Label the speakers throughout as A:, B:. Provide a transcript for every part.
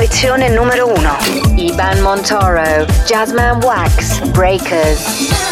A: Selezione numero 1. Iban Montoro, Jasmine Wax, Breakers.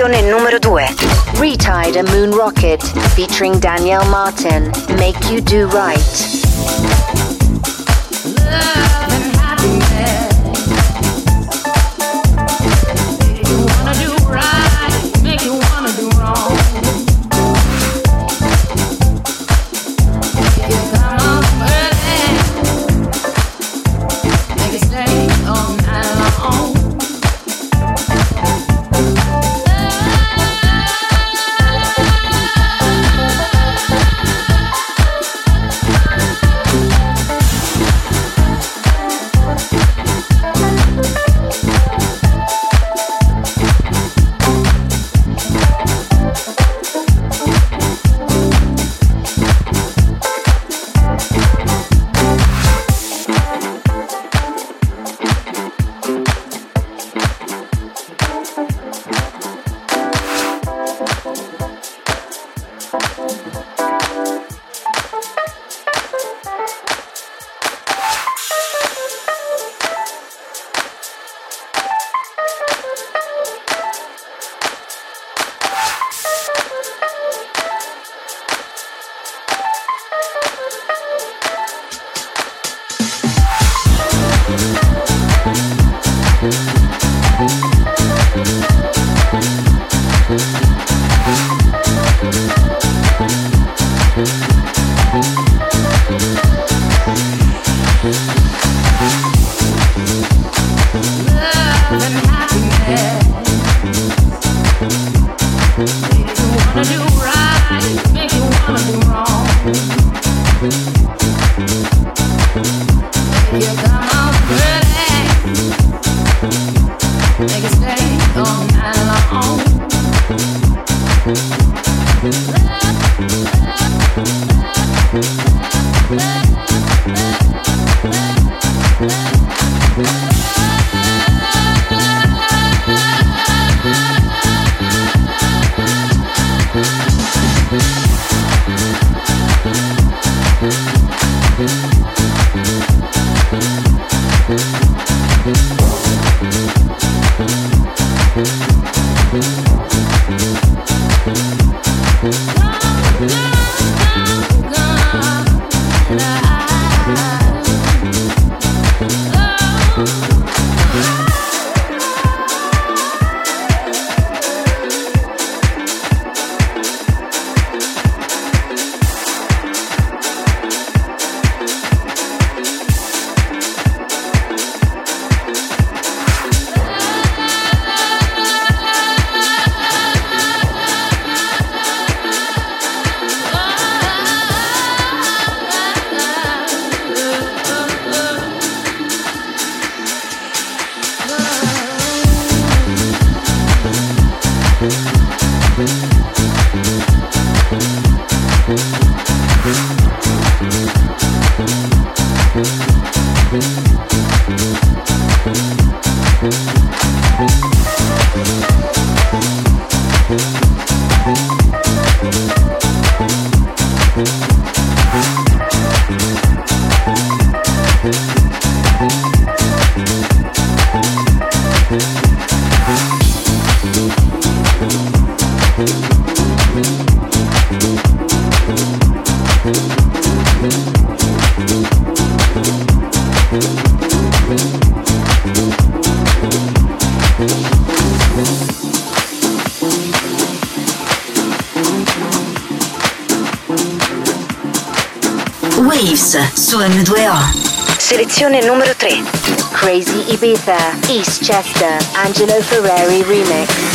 A: Selezione numero 2. Re-Tide a Moon Rocket featuring Danielle Martin. Make You Do Right.
B: Make it stay all night long. Su M2O.
A: Selezione numero 3. Crazy Ibiza, East Chester, Angelo Ferreri Remix.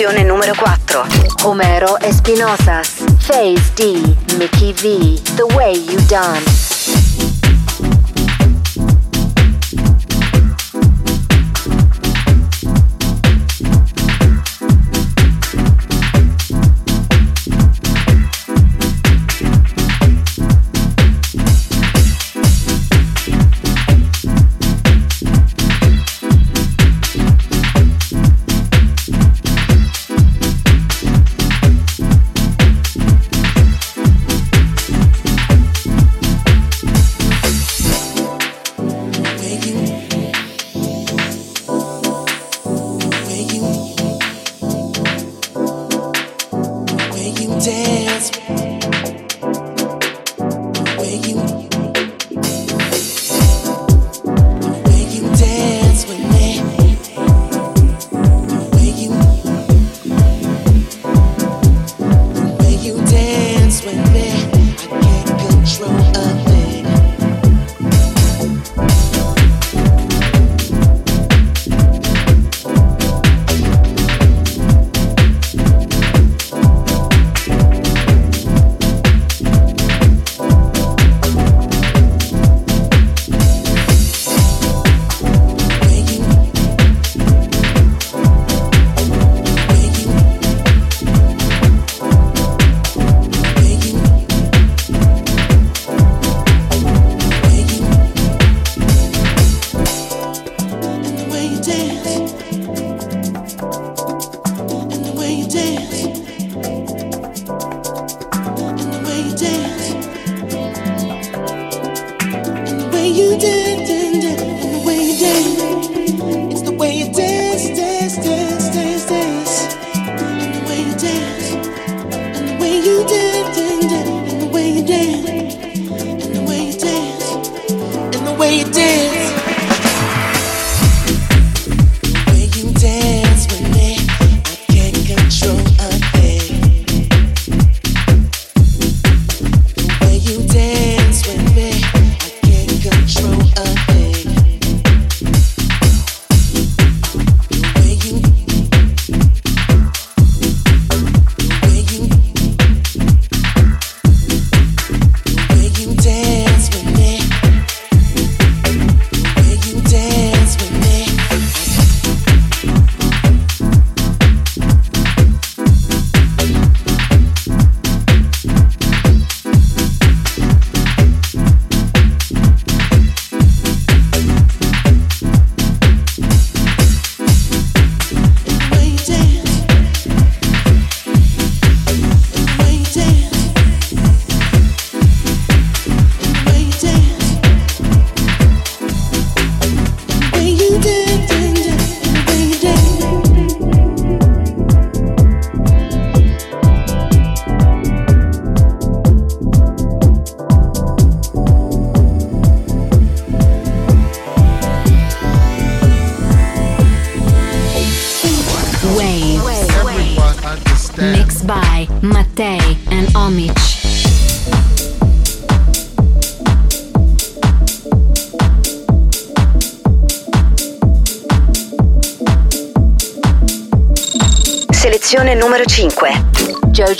A: Selezione numero 4. Homero Espinosas. Phase D. Mickey V. The Way You Dance.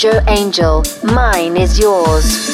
C: Jojo Angel, Mine is Yours.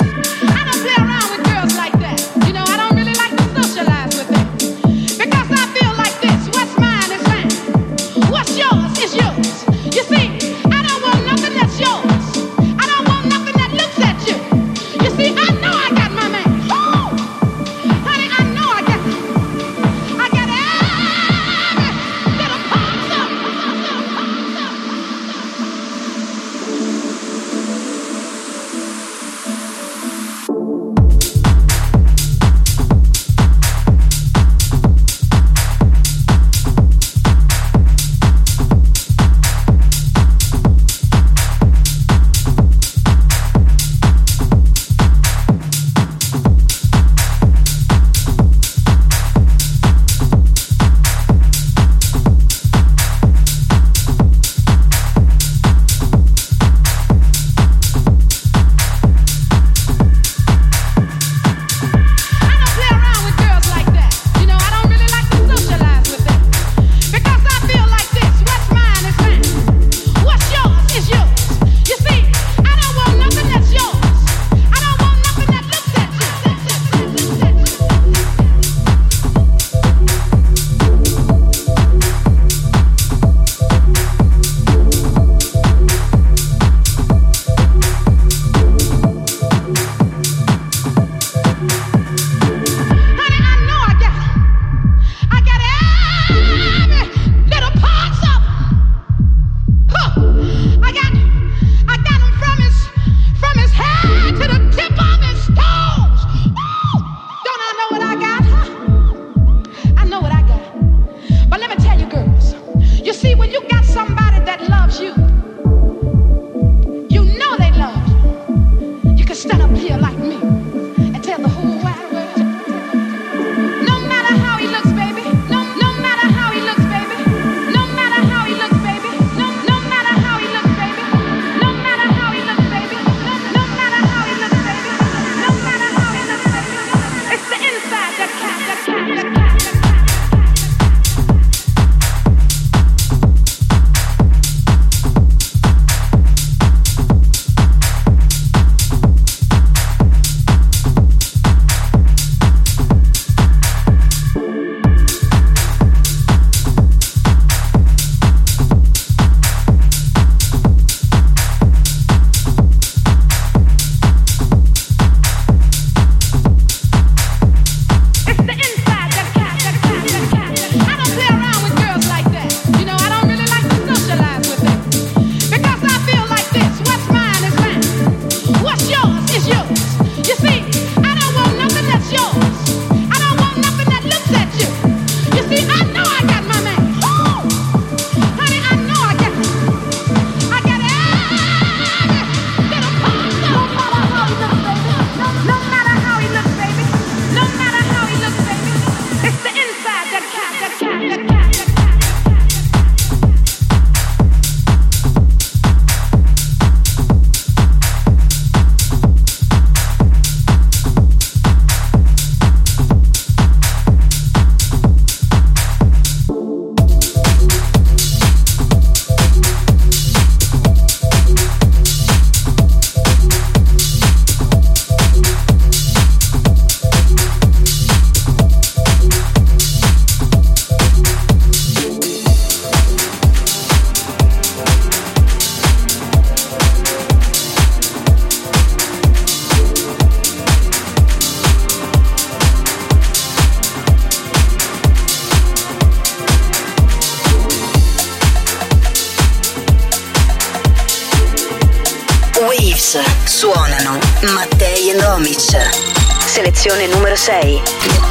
C: 6.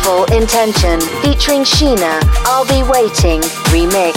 C: Full Intention featuring Shena. I'll be waiting. Remix.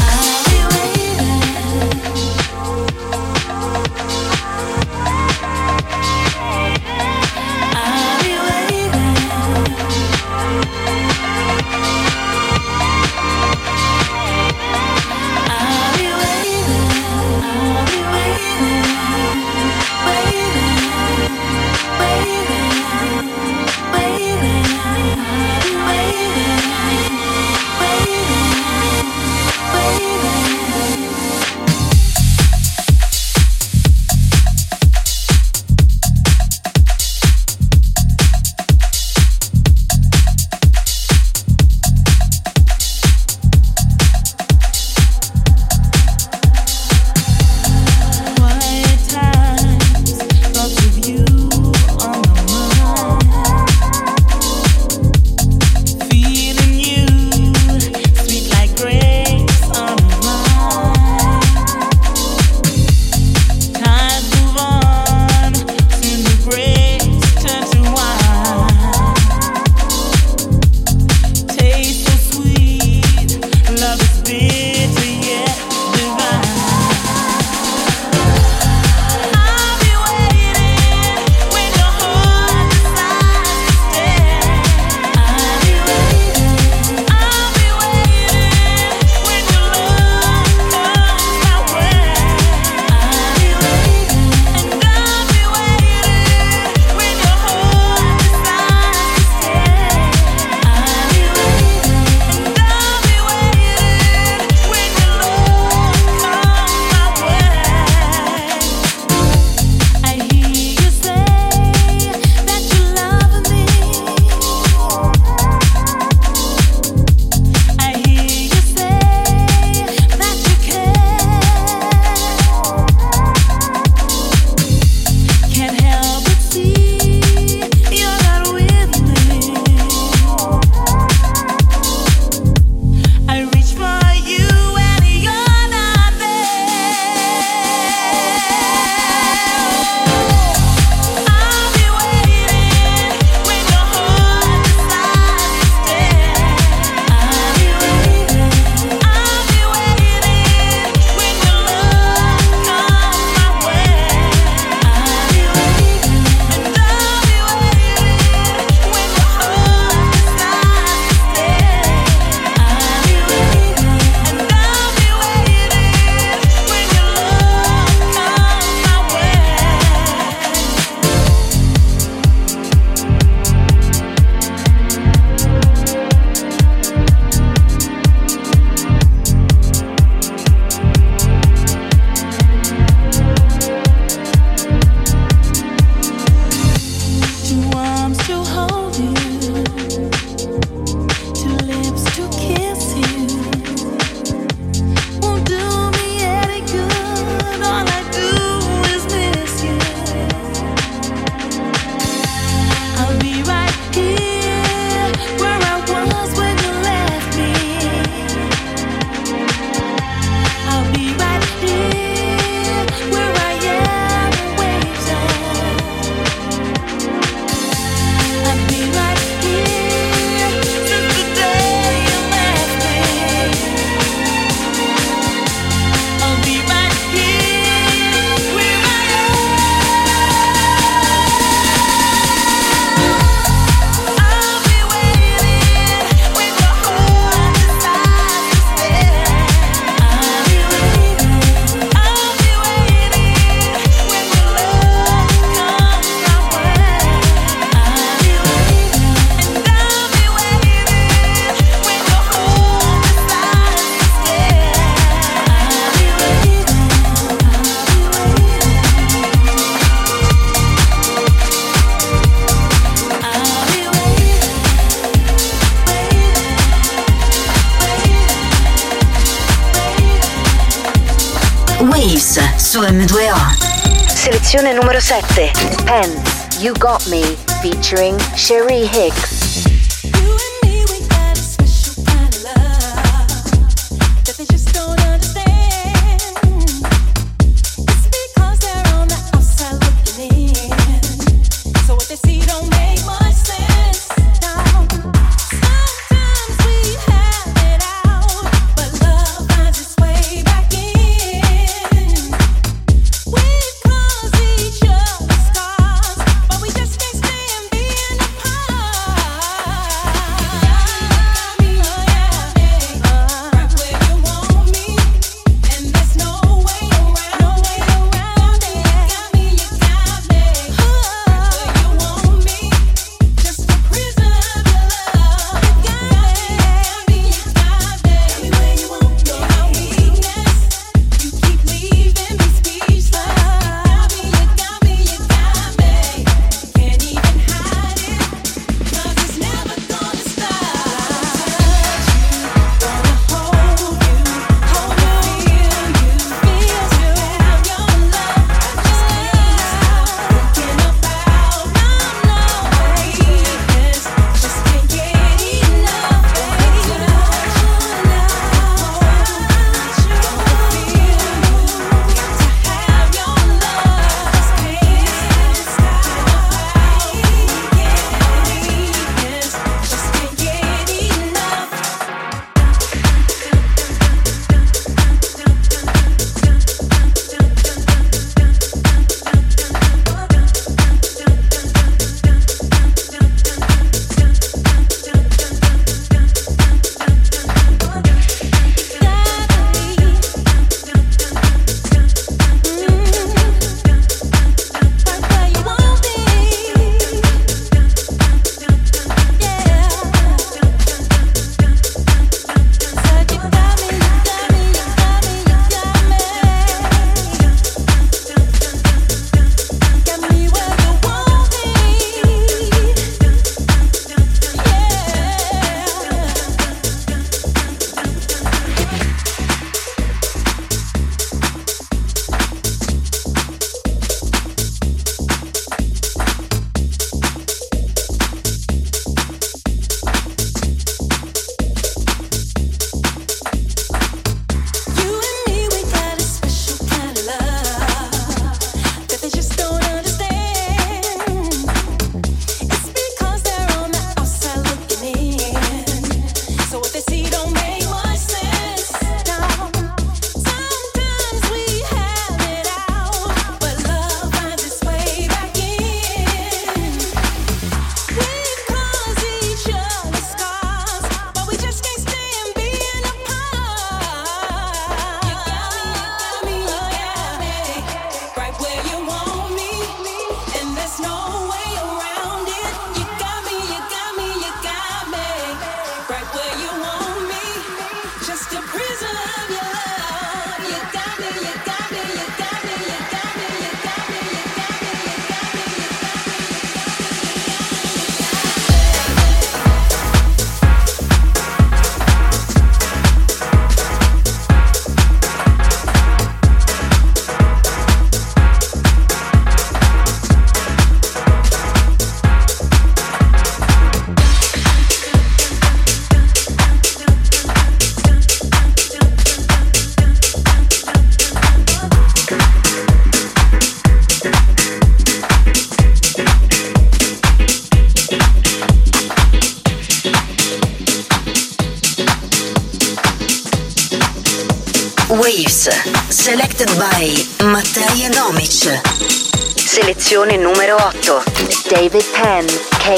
D: Selezione numero 7. Pence, You Got Me, featuring Sheree Hicks.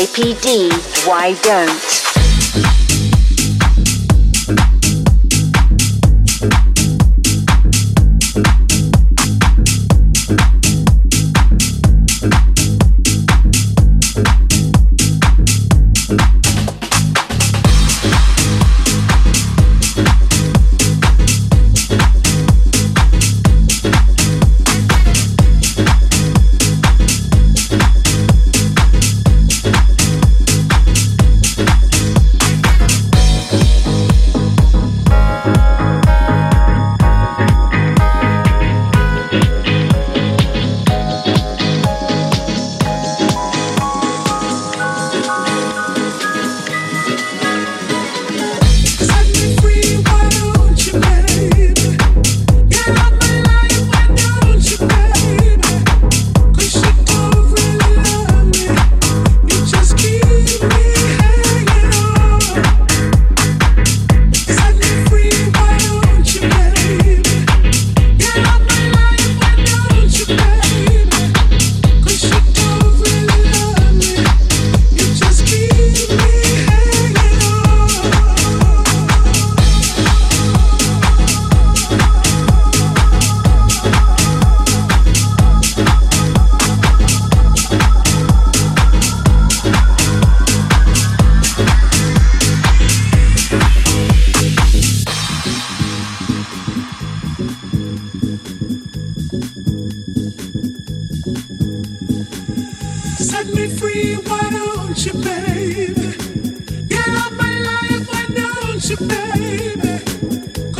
D: KPD, Why Don't?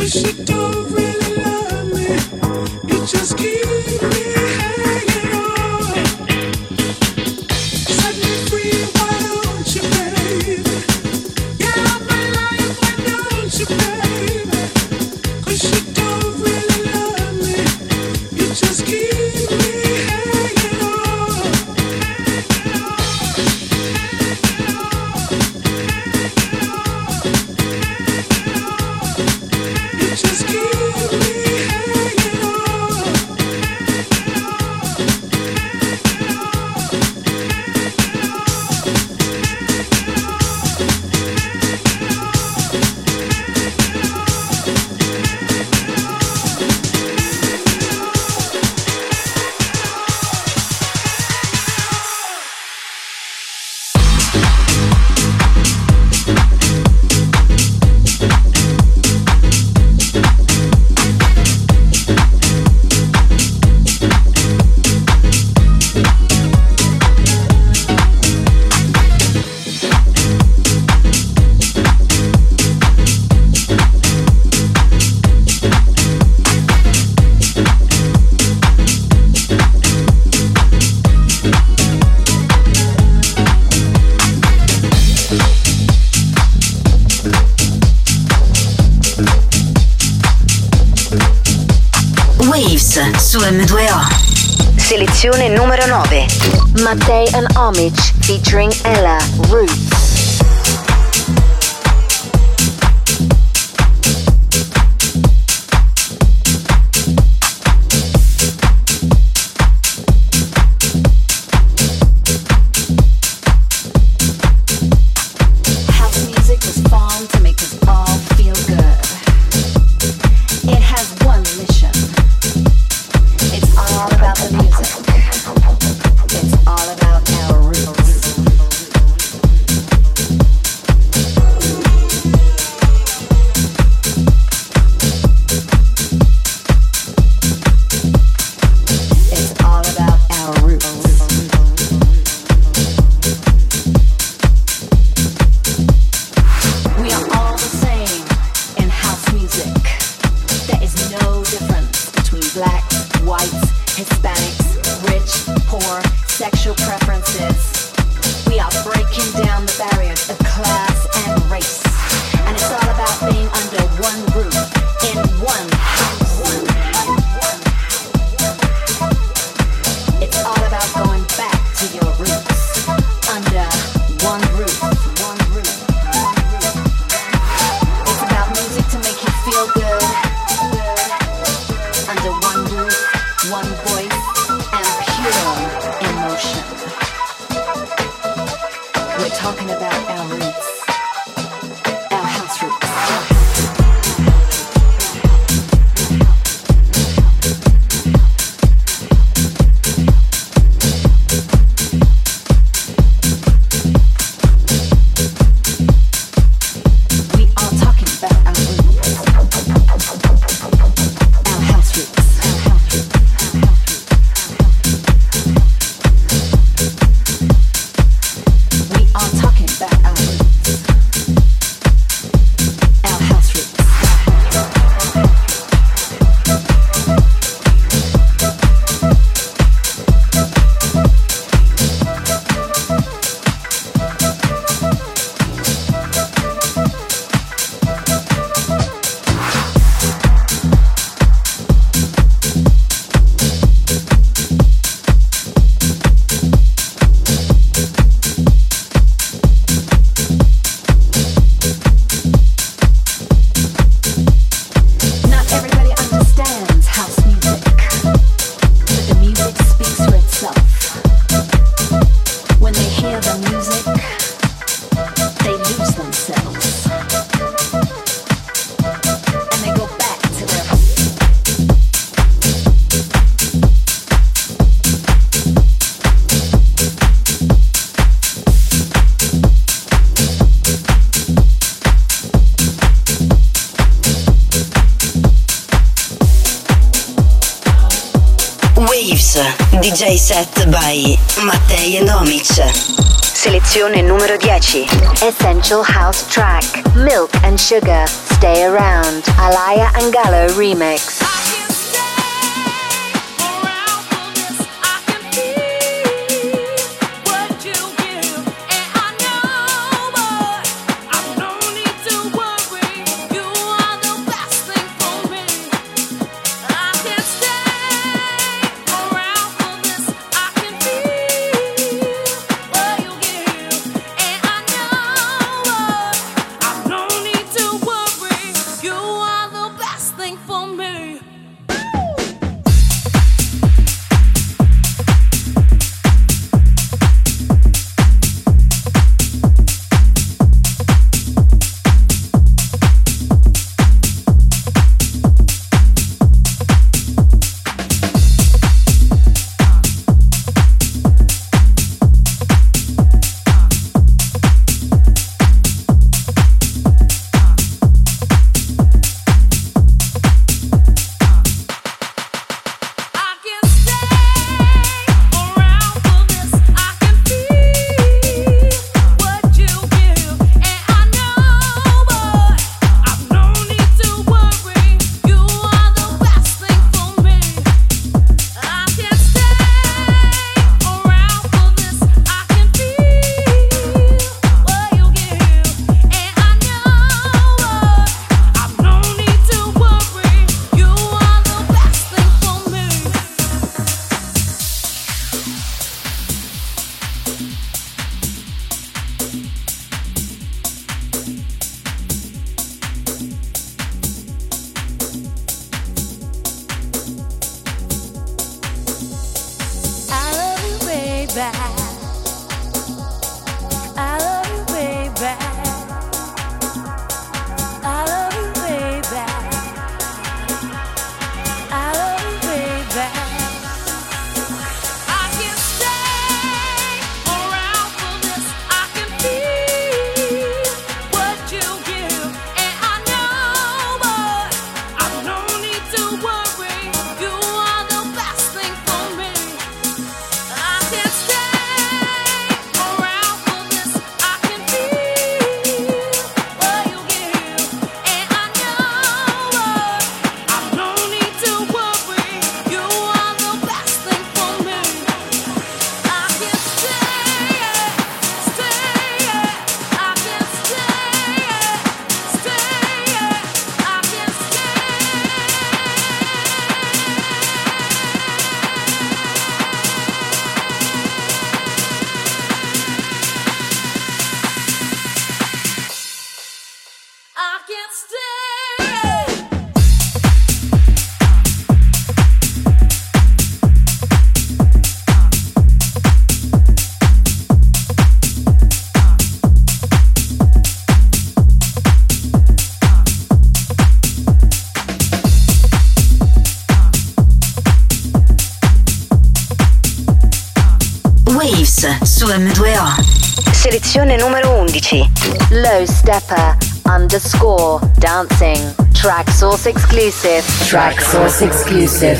E: Su Mattei and Omich featuring Ella
B: DJ set by Mattei and Omic.
F: Selezione numero 10. Essential House Track. Milk and Sugar. Stay Around. Alaya Angalo Remix. Numero 11. Low Steppa underscore dancing. Traxsource exclusive.
E: Traxsource exclusive.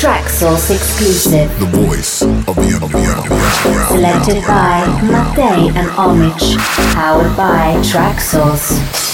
E: Traxsource exclusive.
G: The voice of the underground.
E: Selected by Mattei and Omich. Powered by Track Source.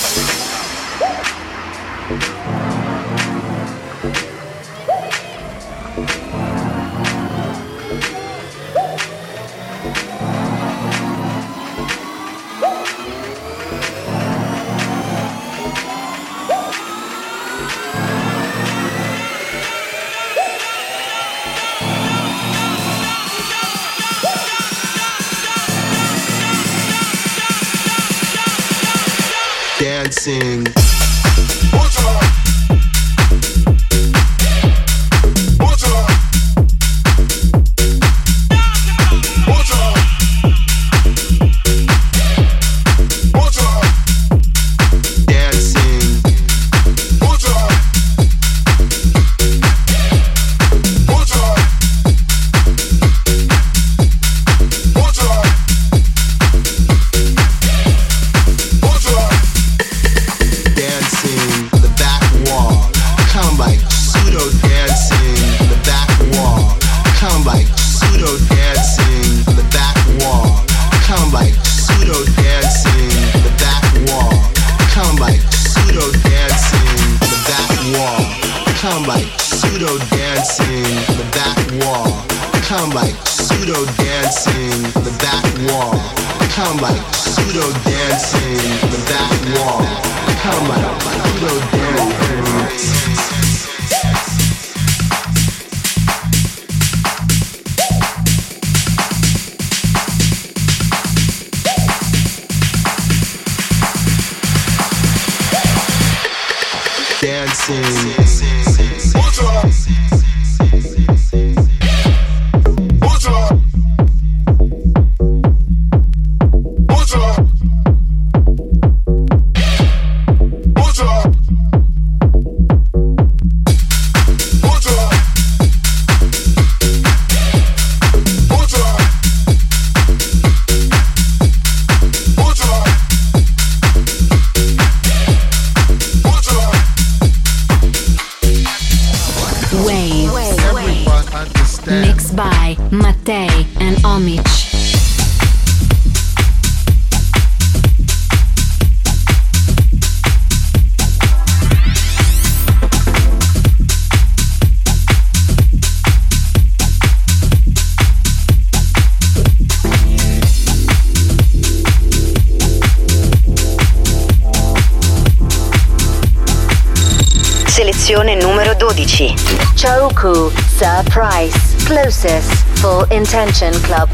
H: Intention Club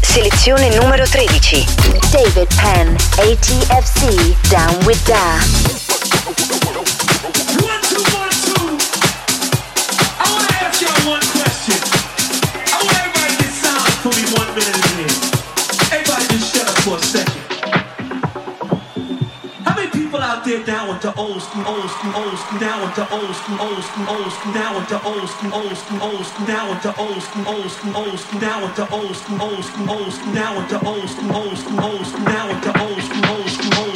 H: Selezione numero 13. David Penn, ATFC, Down with Da.
I: old school, old school, now into old school, old school, old school, now into old school, old school, old school, now into old school, old school, old school, now into old school, old school, old school, now into old school, old school, old school, now into old school, old school, old school.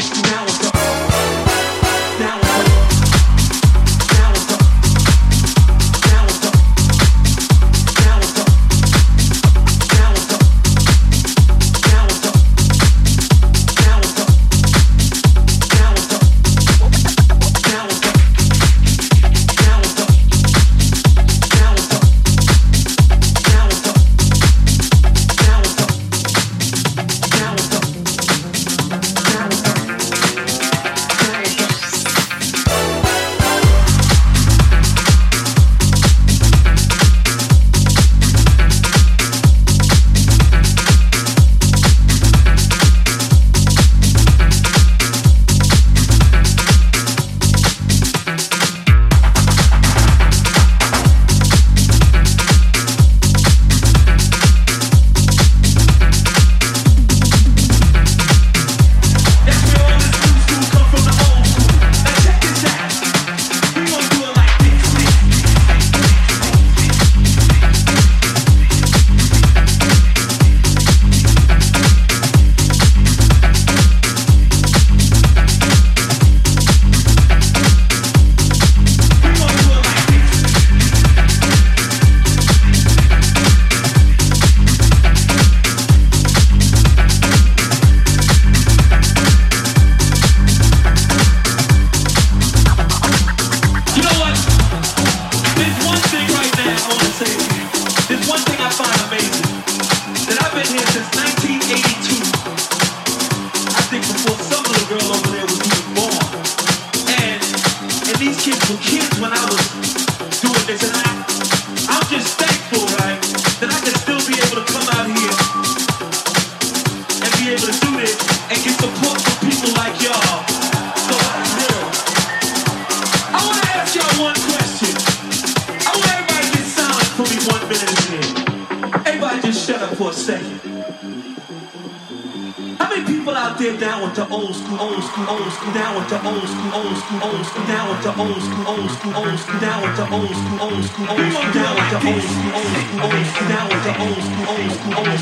I: old, old, old, old,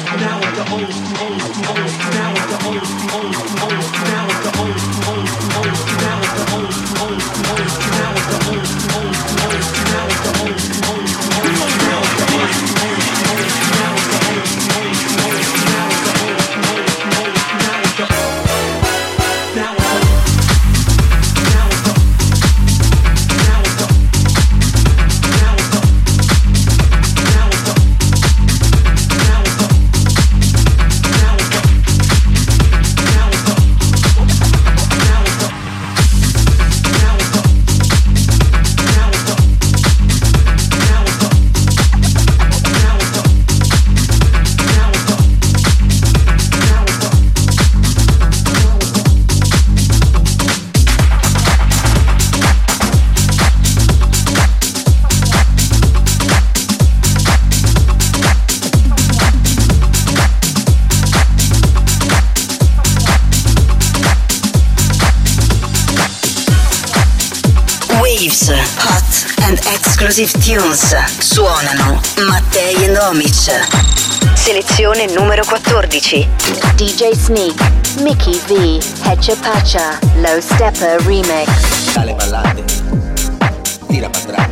I: old,
A: Exclusive Tunes. Suonano Mattei e Nomic. Selezione numero 14. DJ Sneak, Mickey V, Hecha Pacha, Low Stepper Remix.
J: Dale pa'lante, tira para atrás,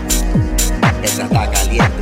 J: está caliente,